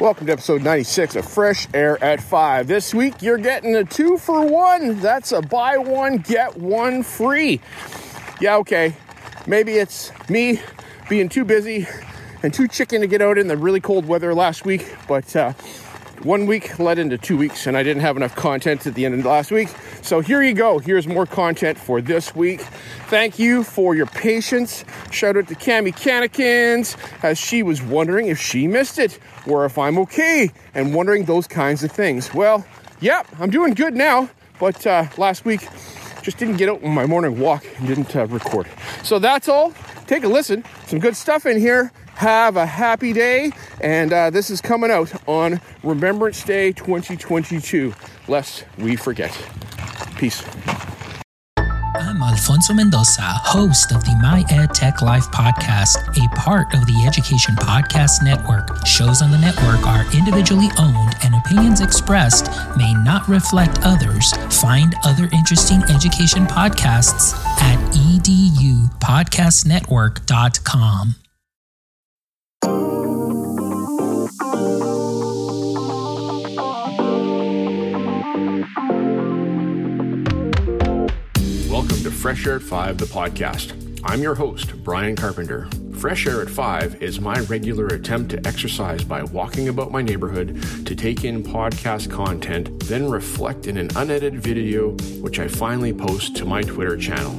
Welcome to episode 96 of Fresh Air at 5. This week you're getting a two for one. That's a buy one, get one free. Yeah, okay. Maybe it's me being too busy and too chicken to get out in the really cold weather last week, but uh, one week led into two weeks and I didn't have enough content at the end of last week. So here you go. Here's more content for this week. Thank you for your patience. Shout out to Cami Cannikins as she was wondering if she missed it or if I'm okay and wondering those kinds of things. Well, yep, I'm doing good now, but uh, last week just didn't get out on my morning walk and didn't uh, record. So that's all. Take a listen. Some good stuff in here. Have a happy day. And uh, this is coming out on Remembrance Day 2022, lest we forget. Peace. I'm Alfonso Mendoza, host of the My Ed Tech Life podcast, a part of the Education Podcast Network. Shows on the network are individually owned and opinions expressed may not reflect others. Find other interesting education podcasts at edupodcastnetwork.com. Fresh Air at 5, the podcast. I'm your host, Brian Carpenter. Fresh Air at 5 is my regular attempt to exercise by walking about my neighborhood to take in podcast content, then reflect in an unedited video, which I finally post to my Twitter channel.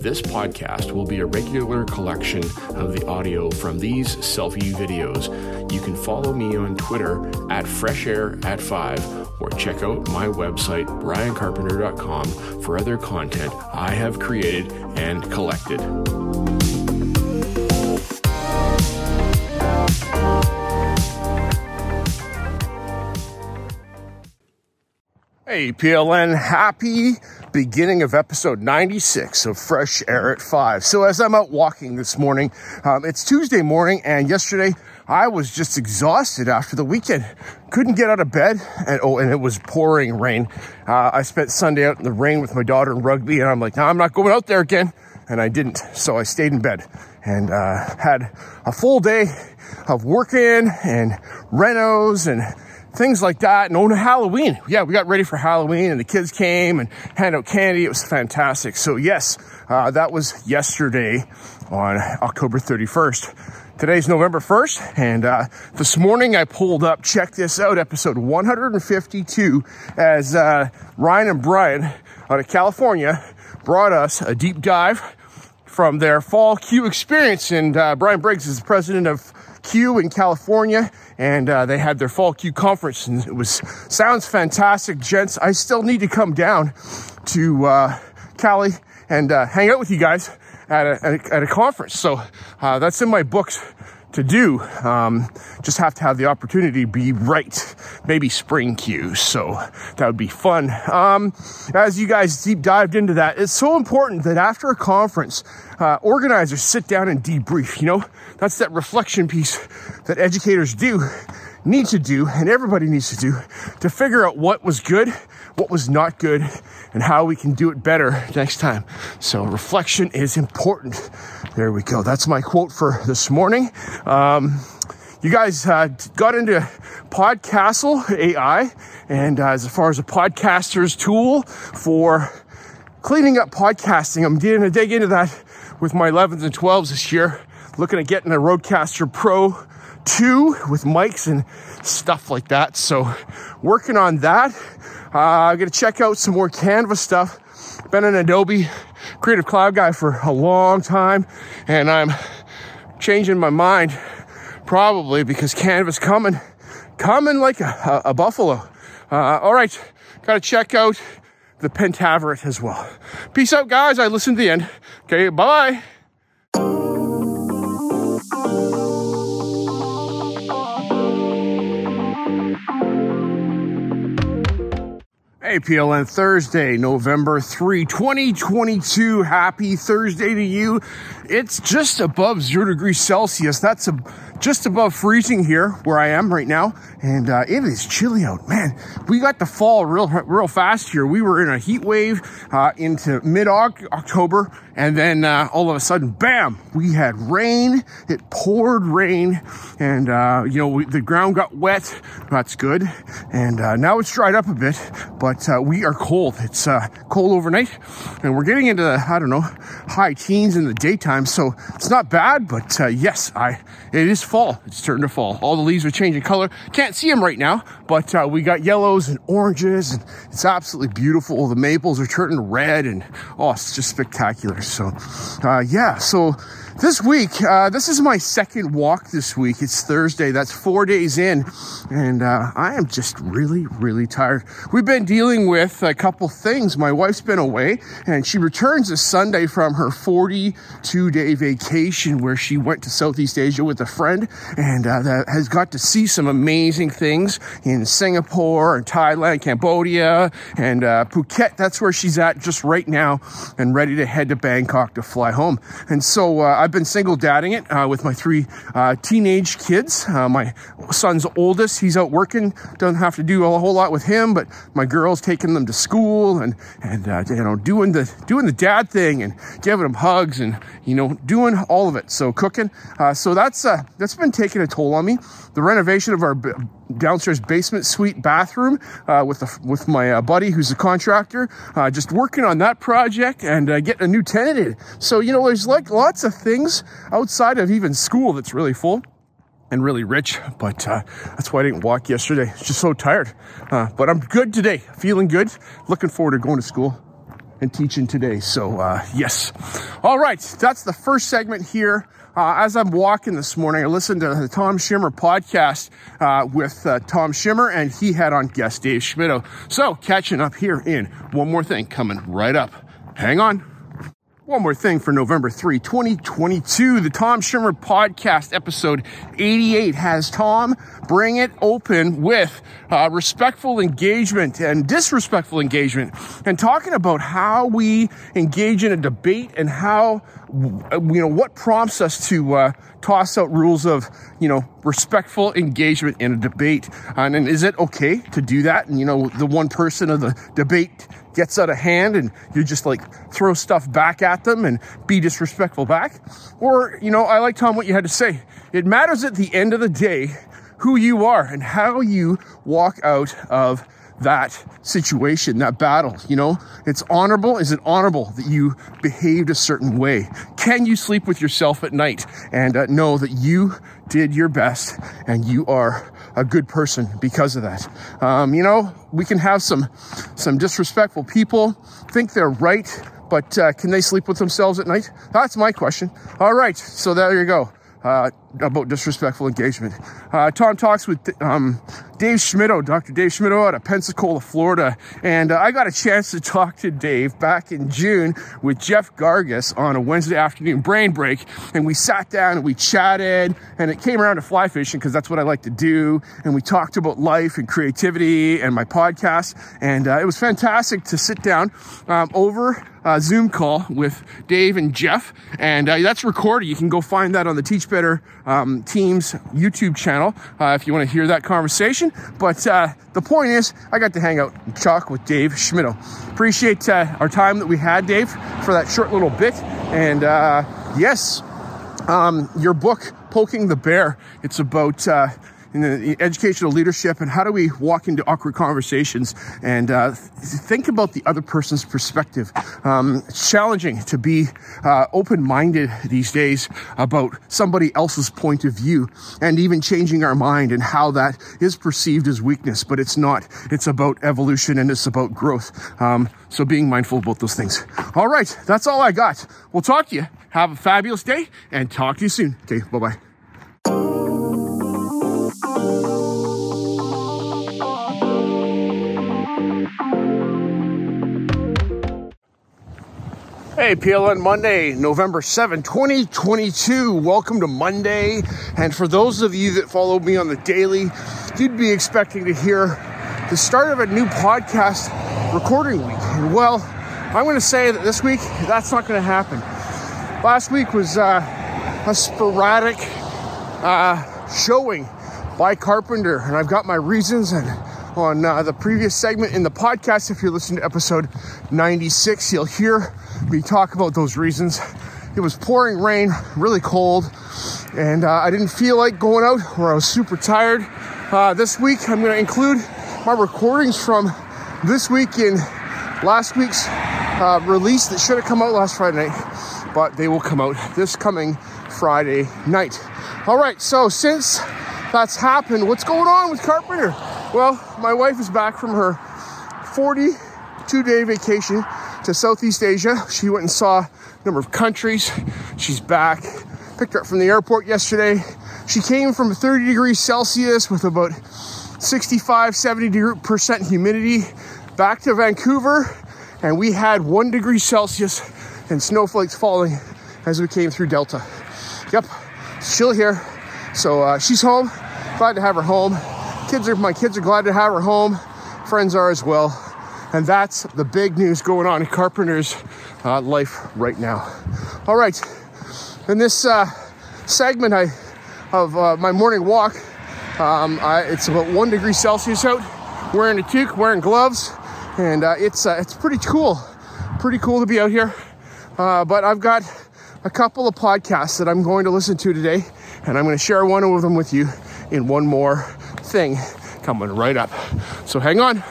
This podcast will be a regular collection of the audio from these selfie videos. You can follow me on Twitter at Fresh Air at 5 or check out my website, briancarpenter.com, for other content I have created and collected. Hey, PLN, happy beginning of episode 96 of Fresh Air at 5. So, as I'm out walking this morning, um, it's Tuesday morning, and yesterday I was just exhausted after the weekend. Couldn't get out of bed, and oh, and it was pouring rain. Uh, I spent Sunday out in the rain with my daughter in rugby, and I'm like, no, I'm not going out there again. And I didn't, so I stayed in bed and uh, had a full day of working and renos and things like that. And on Halloween, yeah, we got ready for Halloween, and the kids came and handed out candy. It was fantastic. So yes, uh, that was yesterday on October 31st. Today's November 1st, and uh, this morning I pulled up, check this out, episode 152, as uh, Ryan and Brian out of California brought us a deep dive from their fall CUE experience. And uh, Brian Briggs is the president of CUE in California, and uh, they had their fall CUE conference, and it was sounds fantastic, gents. I still need to come down to uh, Cali and uh, hang out with you guys at a, at a, conference. So uh, that's in my books to do. Um, just have to have the opportunity to be right. Maybe spring CUE. So that would be fun. Um, as you guys deep dived into that, it's so important that after a conference, uh, organizers sit down and debrief. You know, that's that reflection piece that educators do need to do and everybody needs to do to figure out what was good, what was not good, and how we can do it better next time. So reflection is important. There we go. That's my quote for this morning. Um, you guys uh, got into Podcastle AI, and uh, as far as a podcaster's tool for cleaning up podcasting, I'm going to dig into that with my 11s and 12s this year. Looking at getting a Rodecaster Pro 2 with mics and stuff like that. So, working on that. Uh, I'm to check out some more Canva stuff. Been an Adobe Creative Cloud guy for a long time, and I'm changing my mind probably because Canva's coming, coming like a, a, a buffalo. Uh, all right, got to check out the Pentaverate as well. Peace out, guys. I listened to the end. Okay, bye. Hey, PLN Thursday, November 3, 2022. Happy Thursday to you. It's just above zero degrees Celsius. That's a, just above freezing here where I am right now, and uh, it is chilly out. Man, we got the fall real real fast here. We were in a heat wave uh, into mid October, and then uh, all of a sudden, bam, we had rain. It poured rain, and uh, you know we, the ground got wet. That's good, and uh, now it's dried up a bit, but uh, we are cold. It's cold overnight, and we're getting into I don't know high teens in the daytime, so it's not bad. But yes, I it is fall. It's starting to fall. All the leaves are changing color. Can't see them right now, but uh, we got yellows and oranges, and it's absolutely beautiful. The maples are turning red, and oh, it's just spectacular. So, uh, yeah, so this week, uh, this is my second walk this week. It's Thursday. That's four days in, and uh, I am just really, really tired. We've been dealing with a couple things. My wife's been away, and she returns this Sunday from her 42 day vacation where she went to Southeast Asia with a friend and uh, that has got to see some amazing things in Singapore and Thailand, Cambodia, and uh, Phuket. That's where she's at just right now and ready to head to Bangkok to fly home. And so uh, I've been single dadding it uh, with my three uh, teenage kids. Uh, my son's oldest, he's out working, doesn't have to do a whole lot with him, but my girl's taking them to school and and uh, you know doing the doing the dad thing and giving them hugs and you know doing all of it. So cooking. Uh, so that's that's been taking a toll on me. The renovation of our downstairs basement suite bathroom uh, with the, with my uh, buddy who's a contractor. Uh, just working on that project and uh, getting a new tenant in. So you know, there's like lots of things outside of even school that's really full and really rich. But uh, that's why I didn't walk yesterday. Just so tired. Uh, but I'm good today. Feeling good. Looking forward to going to school and teaching today. So yes. All right, that's the first segment here. Uh, as I'm walking this morning, I listened to the Tom Schimmer podcast uh, with uh, Tom Schimmer, and he had on guest Dave Schmittou. So, catching up here in One More Thing coming right up. Hang on. One more thing for November 3, 2022. The Tom Schimmer podcast, episode 88, has Tom bring it open with uh, respectful engagement and disrespectful engagement and talking about how we engage in a debate and how, you know, what prompts us to uh, toss out rules of, you know, respectful engagement in a debate. and is it okay to do that? And, you know, the one person of the debate gets out of hand and you just like throw stuff back at them and be disrespectful back. Or, you know, I like Tom what you had to say. It matters at the end of the day who you are and how you walk out of that situation, that battle. You know, it's honorable. Is it honorable that you behaved a certain way? Can you sleep with yourself at night and uh, know that you did your best and you are a good person because of that. Um, you know, we can have some some disrespectful people think they're right, but uh, can they sleep with themselves at night? That's my question. All right, so there you go. Uh, about disrespectful engagement. Uh, Tom talks with um, Dave Schmittou, Dr. Dave Schmittou out of Pensacola, Florida. And uh, I got a chance to talk to Dave back in June with Jeff Gargas on a Wednesday afternoon brain break. And we sat down and we chatted and it came around to fly fishing because that's what I like to do. And we talked about life and creativity and my podcast. And uh, it was fantastic to sit down um, over a Zoom call with Dave and Jeff. And uh, that's recorded. You can go find that on the Teach Better um, Teams YouTube channel uh, if you want to hear that conversation. But uh, the point is, I got to hang out and talk with Dave Schmittou. Appreciate uh, our time that we had, Dave, for that short little bit. And uh, yes, um, your book, Poking the Bear, it's about uh, in the educational leadership and how do we walk into awkward conversations and uh, think about the other person's perspective. Um, it's challenging to be uh, open-minded these days about somebody else's point of view and even changing our mind and how that is perceived as weakness, but it's not. It's about evolution and it's about growth. Um, so being mindful about those things. All right, that's all I got. We'll talk to you. Have a fabulous day and talk to you soon. Okay, bye bye. Hey, PLN Monday, November 7, 2022. Welcome to Monday. And for those of you that follow me on the daily, you'd be expecting to hear the start of a new podcast recording week. And well, I'm going to say that this week, that's not going to happen. Last week was uh, a sporadic uh, showing by Carpenter, and I've got my reasons and on uh, the previous segment in the podcast. If you're listening to episode 96, you'll hear me talk about those reasons. It was pouring rain, really cold, and uh, I didn't feel like going out or I was super tired. Uh, this week, I'm going to include my recordings from this week in last week's uh, release that should have come out last Friday night, but they will come out this coming Friday night. All right, so since that's happened, what's going on with Carpenter? Well, my wife is back from her 42 day vacation to Southeast Asia. She went and saw a number of countries. She's back. Picked her up from the airport yesterday. She came from 30 degrees Celsius with about 65, 70 percent humidity back to Vancouver, and we had one degree Celsius and snowflakes falling as we came through Delta. Yep, chill here. So uh, she's home. Glad to have her home. Kids are my kids are glad to have her home. Friends are as well. And that's the big news going on in Carpenter's uh, life right now. All right, in this uh, segment I, of uh, my morning walk, um, I, it's about one degree Celsius out. Wearing a toque, wearing gloves, and uh, it's uh, it's pretty cool. Pretty cool to be out here. Uh, but I've got a couple of podcasts that I'm going to listen to today, and I'm going to share one of them with you in one more thing coming right up. So hang on.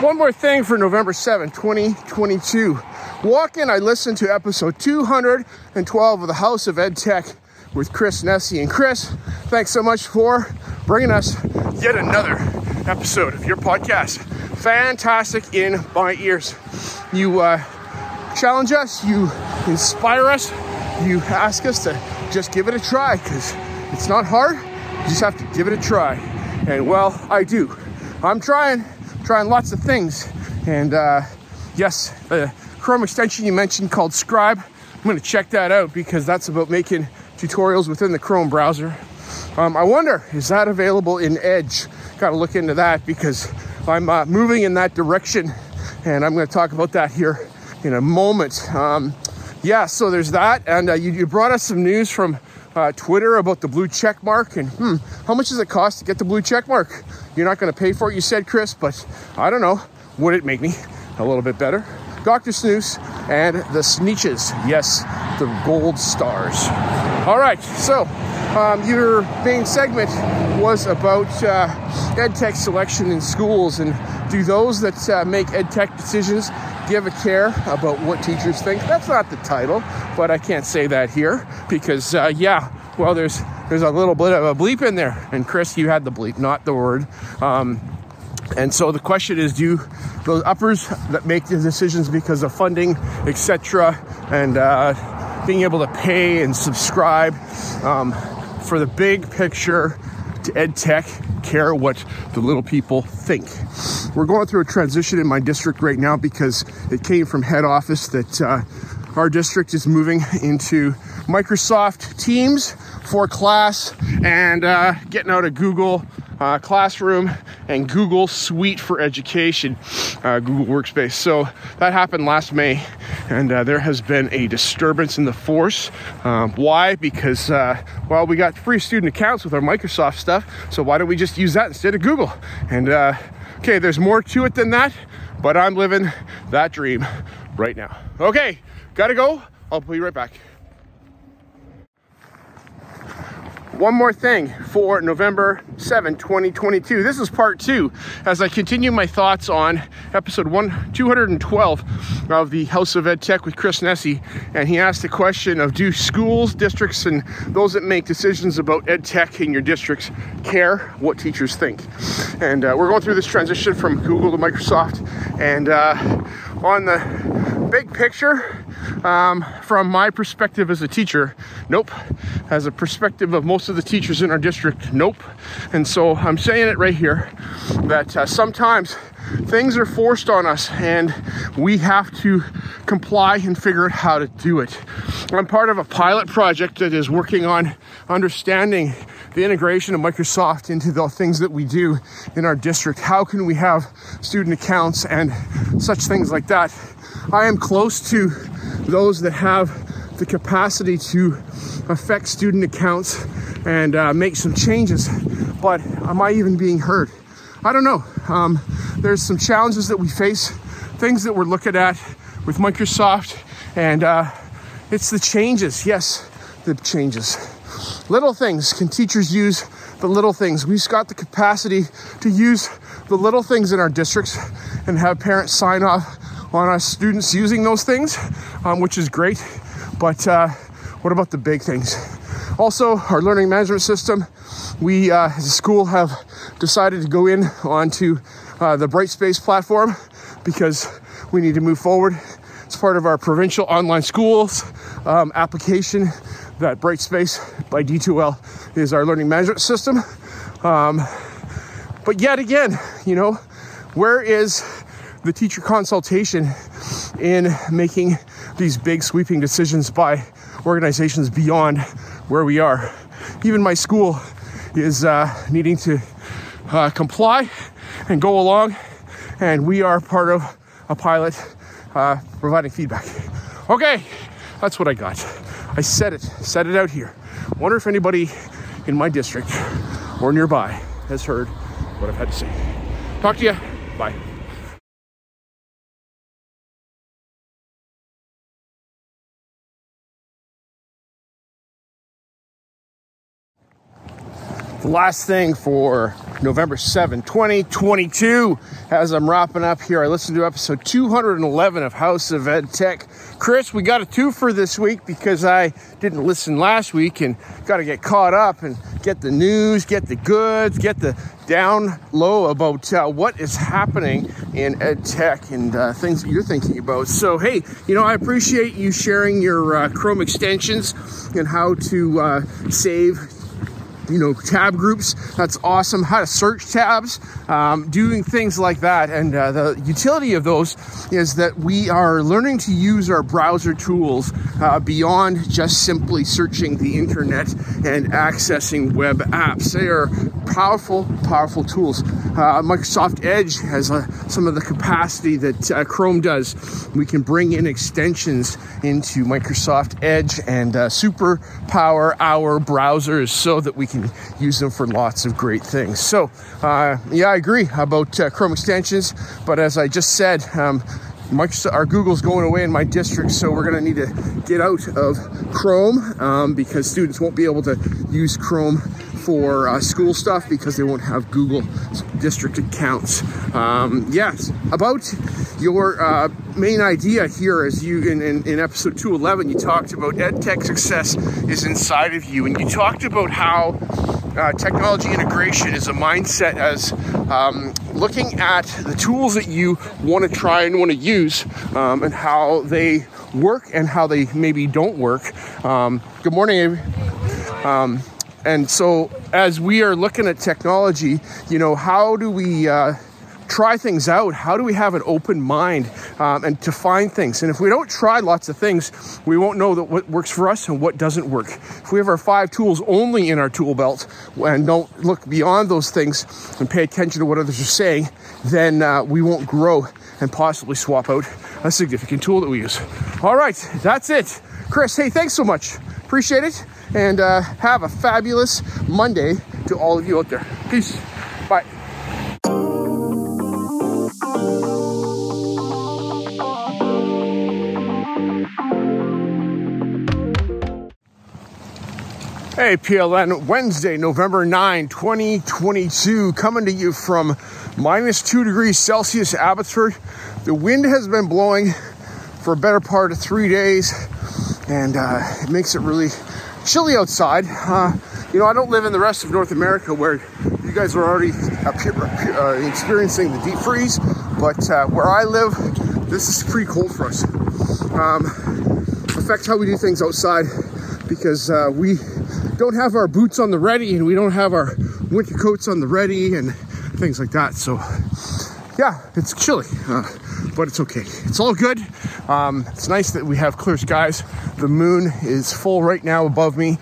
One more thing for November 7, 2022. Walking, I listened to episode 212 of the House of Ed Tech with Chris Nesi. And Chris, thanks so much for bringing us yet another episode of your podcast. Fantastic in my ears. You uh, challenge us, you inspire us, you ask us to just give it a try because it's not hard. You just have to give it a try. And well, I do. I'm trying, trying lots of things. And uh, yes, the Chrome extension you mentioned called Scribe, I'm to check that out because that's about making tutorials within the Chrome browser. Um, I wonder, is that available in Edge? Got to look into that because I'm uh, moving in that direction. And I'm to talk about that here in a moment. Um, yeah, so there's that. And uh, you, you brought us some news from uh, Twitter about the blue check mark. And hmm, how much does it cost to get the blue check mark? You're not going to pay for it, you said, Chris, but I don't know. Would it make me a little bit better? Dr. Snooze and the Sneetches. Yes, the gold stars. All right, so um, your main segment was about uh, EdTech selection in schools, and do those that uh, make EdTech decisions give a care about what teachers think? That's not the title, but I can't say that here because, uh, yeah, well, there's there's a little bit of a bleep in there, and Chris, you had the bleep, not the word. Um, and so the question is, do those uppers that make the decisions because of funding, etc., and uh, being able to pay and subscribe um, for the big picture to ed tech care what the little people think. We're going through a transition in my district right now because it came from head office that uh, our district is moving into Microsoft Teams for class and uh, getting out of Google uh, Classroom and Google Suite for Education, uh, Google Workspace. So that happened last May, and uh, there has been a disturbance in the force. Um, why? Because, uh, well, we got free student accounts with our Microsoft stuff, so why don't we just use that instead of Google? And, uh, okay, there's more to it than that, but I'm living that dream right now. Okay, gotta go. I'll be right back. One more thing for November 7, 2022. This is part two as I continue my thoughts on episode one, 212 of the House of Ed Tech with Chris Nesi. And he asked the question of do schools, districts, and those that make decisions about ed tech in your districts care what teachers think? And uh, we're going through this transition from Google to Microsoft. And uh, on the big picture, um, from my perspective as a teacher, nope. As a perspective of most of the teachers in our district, nope. And so I'm saying it right here that uh, sometimes things are forced on us and we have to comply and figure out how to do it. I'm part of a pilot project that is working on understanding the integration of Microsoft into the things that we do in our district. How can we have student accounts and such things like that? I am close to those that have the capacity to affect student accounts and uh, make some changes. But am I even being heard? I don't know. Um, there's some challenges that we face, things that we're looking at with Microsoft, and uh, it's the changes. Yes, the changes. Little things. Can teachers use the little things? We've got the capacity to use the little things in our districts and have parents sign off on our students using those things, um, which is great. But uh, what about the big things? Also, our learning management system, we uh, as a school have decided to go in onto uh, the Brightspace platform because we need to move forward. It's part of our provincial online schools um, application that Brightspace by D2L is our learning management system. Um, but yet again, you know, where is the teacher consultation in making these big sweeping decisions by organizations beyond where we are? Even my school is uh, needing to uh, comply and go along, and we are part of a pilot uh, providing feedback. Okay, that's what I got. I said it, said it out here. Wonder if anybody in my district or nearby has heard what I've had to say. Talk to you. Bye. The last thing for November 7, 2022, as I'm wrapping up here, I listened to episode 211 of House of Ed Tech. Chris, we got a two for this week because I didn't listen last week and got to get caught up and get the news, get the goods, get the down low about uh, what is happening in ed tech and uh, things that you're thinking about. So, hey, you know, I appreciate you sharing your uh, Chrome extensions and how to uh, save you know, tab groups. That's awesome. How to search tabs, um, doing things like that. And uh, the utility of those is that we are learning to use our browser tools uh, beyond just simply searching the internet and accessing web apps. They are powerful, powerful tools. Uh, Microsoft Edge has uh, some of the capacity that uh, Chrome does. We can bring in extensions into Microsoft Edge and uh, super our browsers so that we can use them for lots of great things. So, uh, yeah, I agree about uh, Chrome extensions, but as I just said, um, Microsoft, our Google's going away in my district, so we're going to need to get out of Chrome um, because students won't be able to use Chrome for uh, school stuff because they won't have Google district accounts. Um, yes, about your uh, main idea here is you in, in, in, episode 211 you talked about ed tech success is inside of you. And you talked about how uh, technology integration is a mindset as um, looking at the tools that you want to try and want to use um, and how they work and how they maybe don't work. Um, good morning um, and so, as we are looking at technology, you know, how do we uh, try things out? How do we have an open mind um, and to find things? And if we don't try lots of things, we won't know that what works for us and what doesn't work. If we have our five tools only in our tool belt and don't look beyond those things and pay attention to what others are saying, then uh, we won't grow and possibly swap out a significant tool that we use. All right, that's it. Chris, hey, thanks so much. Appreciate it and uh, have a fabulous Monday to all of you out there. Peace. Bye. Hey, PLN, Wednesday, November 9, 2022, coming to you from minus two degrees Celsius, Abbotsford. The wind has been blowing for a better part of three days, and uh, it makes it really chilly outside. Uh, you know, I don't live in the rest of North America where you guys are already uh, experiencing the deep freeze, but uh, where I live, this is pretty cold for us. Um, affects how we do things outside because uh, we don't have our boots on the ready and we don't have our winter coats on the ready and things like that. So, yeah, it's chilly, uh, but it's okay. It's all good. Um, it's nice that we have clear skies. The moon is full right now above me,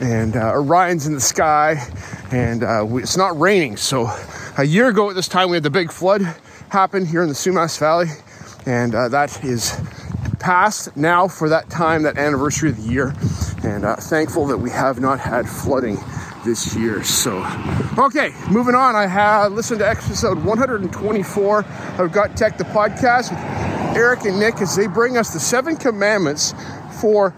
and uh, Orion's in the sky, and uh, we, it's not raining. So, a year ago at this time, we had the big flood happen here in the Sumas Valley, and uh, that is past now for that time, that anniversary of the year, and uh, thankful that we have not had flooding this year. So, okay, moving on. I have listened to episode 124 of Got Tech, the podcast with Eric and Nick as they bring us the seven commandments for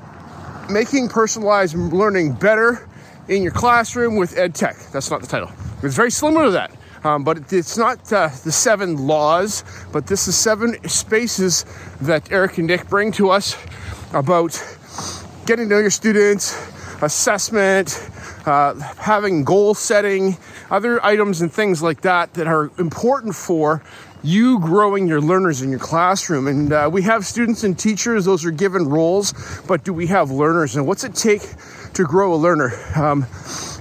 making personalized learning better in your classroom with ed tech. That's not the title. It's very similar to that. Um, but it's not uh, the seven laws, but this is seven spaces that Eric and Nick bring to us about getting to know your students, assessment, uh, having goal setting, other items and things like that that are important for you growing your learners in your classroom. And uh, we have students and teachers, those are given roles, but do we have learners? And what's it take to grow a learner? Um,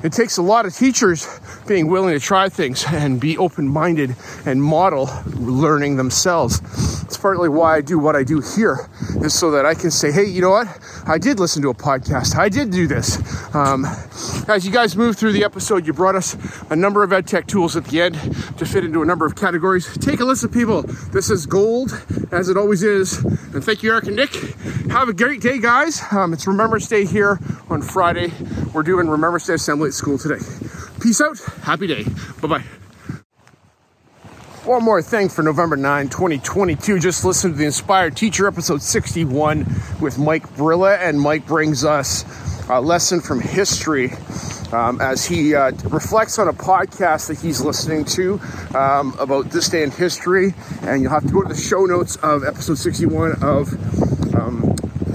it takes a lot of teachers being willing to try things and be open minded and model learning themselves. It's partly why I do what I do here, is so that I can say, hey, you know what? I did listen to a podcast. I did do this. Um, as you guys move through the episode, you brought us a number of ed tech tools at the end to fit into a number of categories. Take a listen, people. This is gold, as it always is. And thank you, Eric and Nick. Have a great day, guys. Um, it's Remembrance Day here on Friday. We're doing Remembrance Day Assembly school today. Peace out. Happy day. Bye bye. One more thing for November 9, 2022. Just listen to the Inspired Teacher episode 61 with Mike Brilla, and Mike brings us a lesson from history um, as he uh, reflects on a podcast that he's listening to um, about this day in history. And you'll have to go to the show notes of episode 61 of um,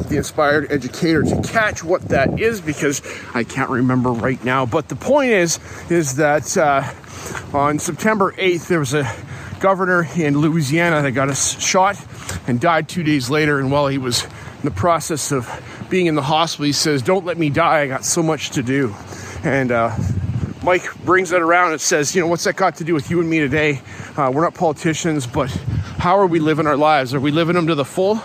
the Inspired Educator to catch what that is because I can't remember right now. But the point is, is that uh, on September 8th, there was a governor in Louisiana that got a shot and died two days later. And while he was in the process of being in the hospital, he says, Don't let me die. I got so much to do. And uh, Mike brings that around and says, You know, what's that got to do with you and me today? Uh, we're not politicians, but how are we living our lives? Are we living them to the full?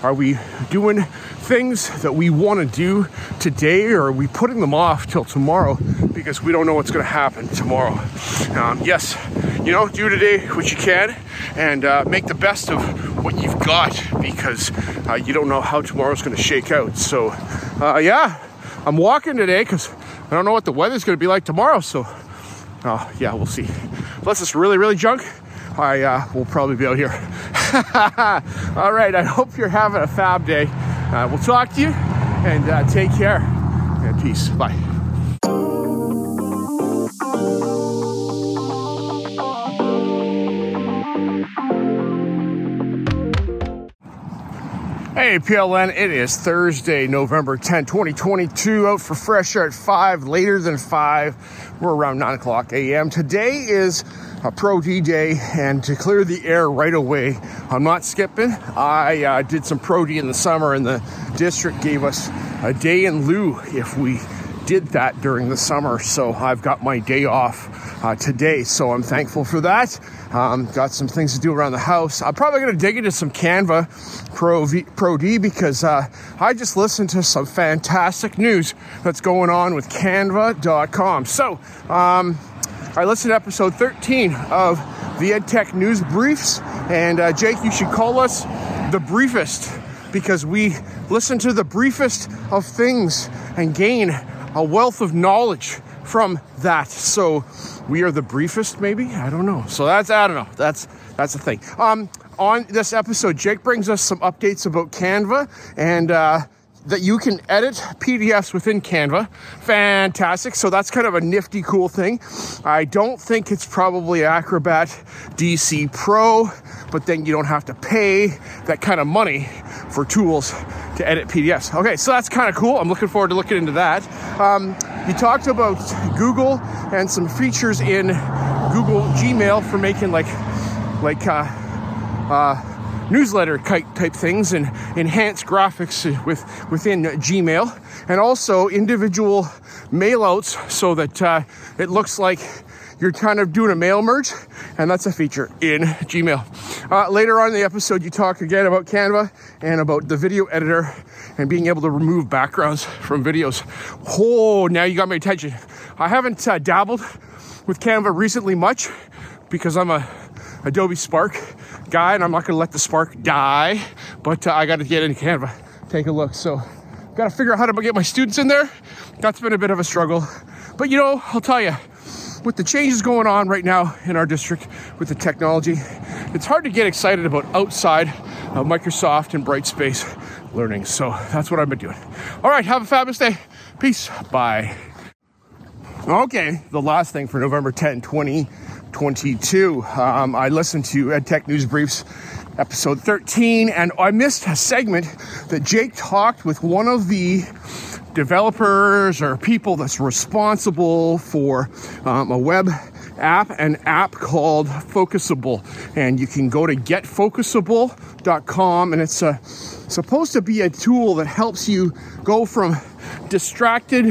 Are we doing things that we want to do today, or are we putting them off till tomorrow because we don't know what's going to happen tomorrow? Um, yes, you know, do today what you can and uh, make the best of what you've got because uh, you don't know how tomorrow's going to shake out. So, uh, yeah, I'm walking today because I don't know what the weather's going to be like tomorrow. So, uh, yeah, we'll see. Unless it's really, really junk, I uh, will probably be out here. All right, I hope you're having a fab day. Uh, we'll talk to you and uh, take care and peace. Bye. Hey PLN, it is Thursday, November 10, 2022. Out for fresh air at 5, later than 5. We're around 9 o'clock a.m. Today is a Pro D day, and to clear the air right away, I'm not skipping. I uh, did some Pro D in the summer, and the district gave us a day in lieu if we did that during the summer. So I've got my day off uh, today, so I'm thankful for that. Um, got some things to do around the house. I'm probably going to dig into some Canva Pro, v, Pro D because uh, I just listened to some fantastic news that's going on with Canva.com. So um, I listened to episode 13 of the EdTech News Briefs, and uh, Jake, you should call us the briefest because we listen to the briefest of things and gain a wealth of knowledge from that. So we are the briefest, maybe. I don't know. So that's I don't know. That's that's the thing. Um, on this episode, Jake brings us some updates about Canva and. Uh, that you can edit PDFs within Canva. Fantastic. So that's kind of a nifty, cool thing. I don't think it's probably Acrobat DC Pro, but then you don't have to pay that kind of money for tools to edit PDFs. Okay, so that's kind of cool. I'm looking forward to looking into that. Um, you talked about Google and some features in Google Gmail for making like like uh, uh, newsletter type things and enhanced graphics with within Gmail, and also individual mailouts so that uh, it looks like you're kind of doing a mail merge, and that's a feature in Gmail. Uh, later on in the episode, you talk again about Canva and about the video editor and being able to remove backgrounds from videos. Oh, now you got my attention. I haven't uh, dabbled with Canva recently much because I'm a Adobe Spark guy, and I'm not to let the spark die, but uh, I got to get in Canva, take a look. So, got to figure out how to get my students in there. That's been a bit of a struggle. But you know, I'll tell you, with the changes going on right now in our district with the technology, it's hard to get excited about outside of Microsoft and Brightspace learning. So that's what I've been doing. All right, have a fabulous day. Peace. Bye. Okay, the last thing for November 10, 2022. Um, I listened to EdTech News Briefs episode 13, and I missed a segment that Jake talked with one of the developers or people that's responsible for um, a web app, an app called Focusable. And you can go to getfocusable.com, and it's a, supposed to be a tool that helps you go from distracted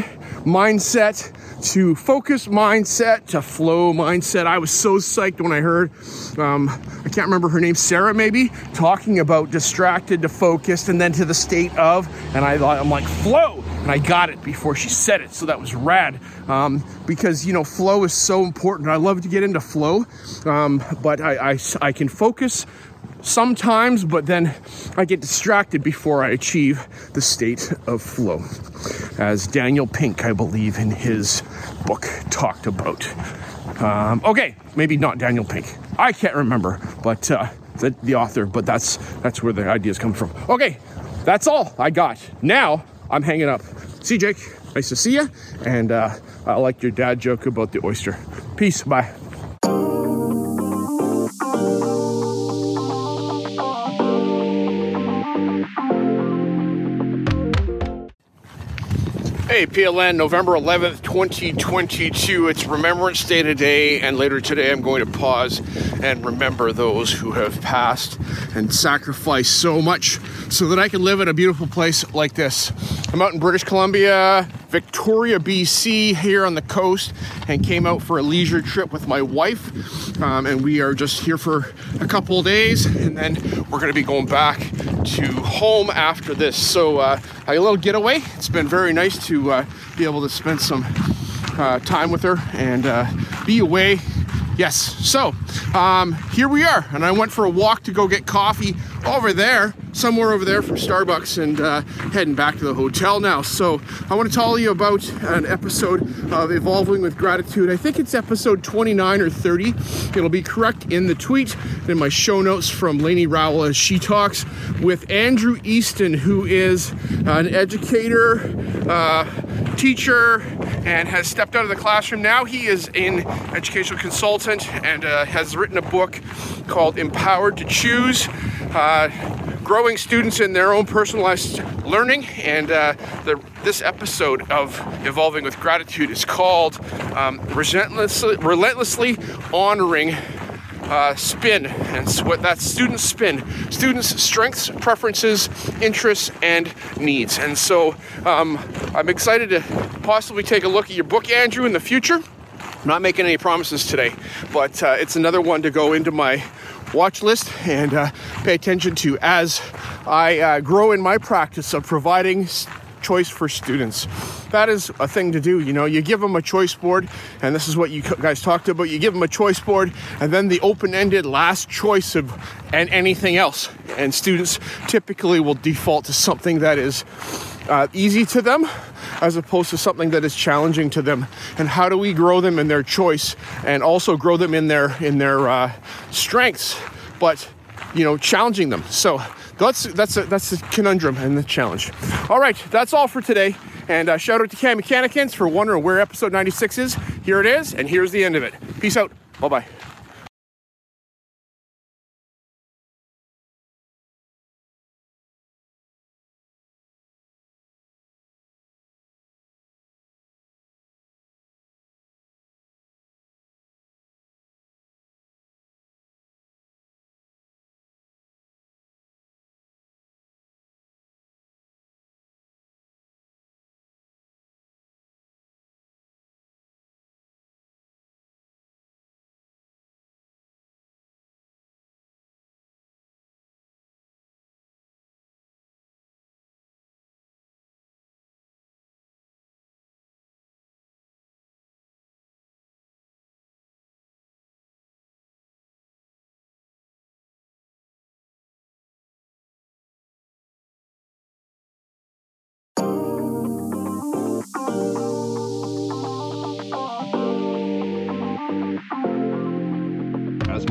mindset to focus mindset to flow mindset. I was so psyched when I heard, um, I can't remember her name, Sarah maybe, talking about distracted to focused and then to the state of. And I thought, I'm like, flow. And I got it before she said it. So that was rad um, because, you know, flow is so important. I love to get into flow, um, but I, I, I can focus sometimes, but then I get distracted before I achieve the state of flow. As Daniel Pink, I believe, in his book talked about. Um, okay, maybe not Daniel Pink. I can't remember, but uh, the, the author. But that's that's where the ideas come from. Okay, that's all I got. Now I'm hanging up. See, Jake. Nice to see you. And uh, I like your dad joke about the oyster. Peace. Bye. Hey, PLN, November 11th, 2022. It's Remembrance Day today, and later today I'm going to pause and remember those who have passed and sacrificed so much so that I can live in a beautiful place like this. I'm out in British Columbia, Victoria, BC, here on the coast, and came out for a leisure trip with my wife. Um, and we are just here for a couple days, and then we're going to be going back to home after this. So, uh, a little getaway. It's been very nice to uh, be able to spend some uh, time with her and uh, be away. Yes, so um, here we are, and I went for a walk to go get coffee over there, somewhere over there from Starbucks, and uh, heading back to the hotel now. So I want to tell you about an episode of Evolving with Gratitude. I think it's episode 29 or 30. It'll be correct in the tweet, and in my show notes from Lainie Rowell as she talks with Andrew Easton, who is an educator, uh, teacher, and has stepped out of the classroom. Now he is an educational consultant and uh, has written a book called Empowered to Choose. Uh, growing students in their own personalized learning. And uh, the, this episode of Evolving with Gratitude is called um, Relentlessly, Relentlessly Honoring uh, spin and what that student spin students strengths preferences interests and needs. And so um, i'm excited to possibly take a look at your book andrew in the future. I'm not making any promises today but uh, it's another one to go into my watch list and uh, pay attention to as i uh, grow in my practice of providing choice for students. That is a thing to do. You know, you give them a choice board, and this is what you guys talked about. You give them a choice board, and then the open ended last choice of and anything else. And students typically will default to something that is uh, easy to them as opposed to something that is challenging to them and how do we grow them in their choice and also grow them in their in their uh, strengths but you know challenging them so that's that's a, that's the conundrum and the challenge. All right, that's all for today. And uh, shout out to Cam Mechanicans for wondering where episode 96 is. Here it is, and here's the end of it. Peace out. Bye bye.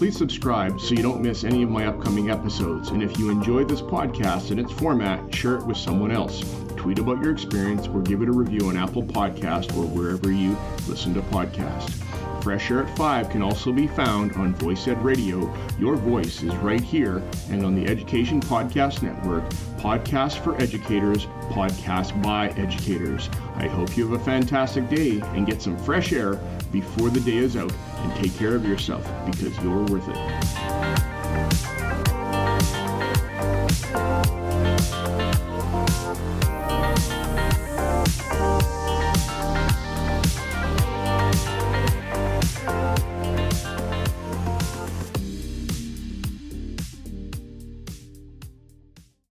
Please subscribe so you don't miss any of my upcoming episodes. And if you enjoy this podcast and its format, share it with someone else. Tweet about your experience or give it a review on Apple Podcast or wherever you listen to podcasts. Fresh Air at 5 can also be found on voicEd Radio. Your voice is right here and on the Education Podcast Network, podcast for educators, podcast by educators. I hope you have a fantastic day and get some fresh air before the day is out and take care of yourself because you're worth it.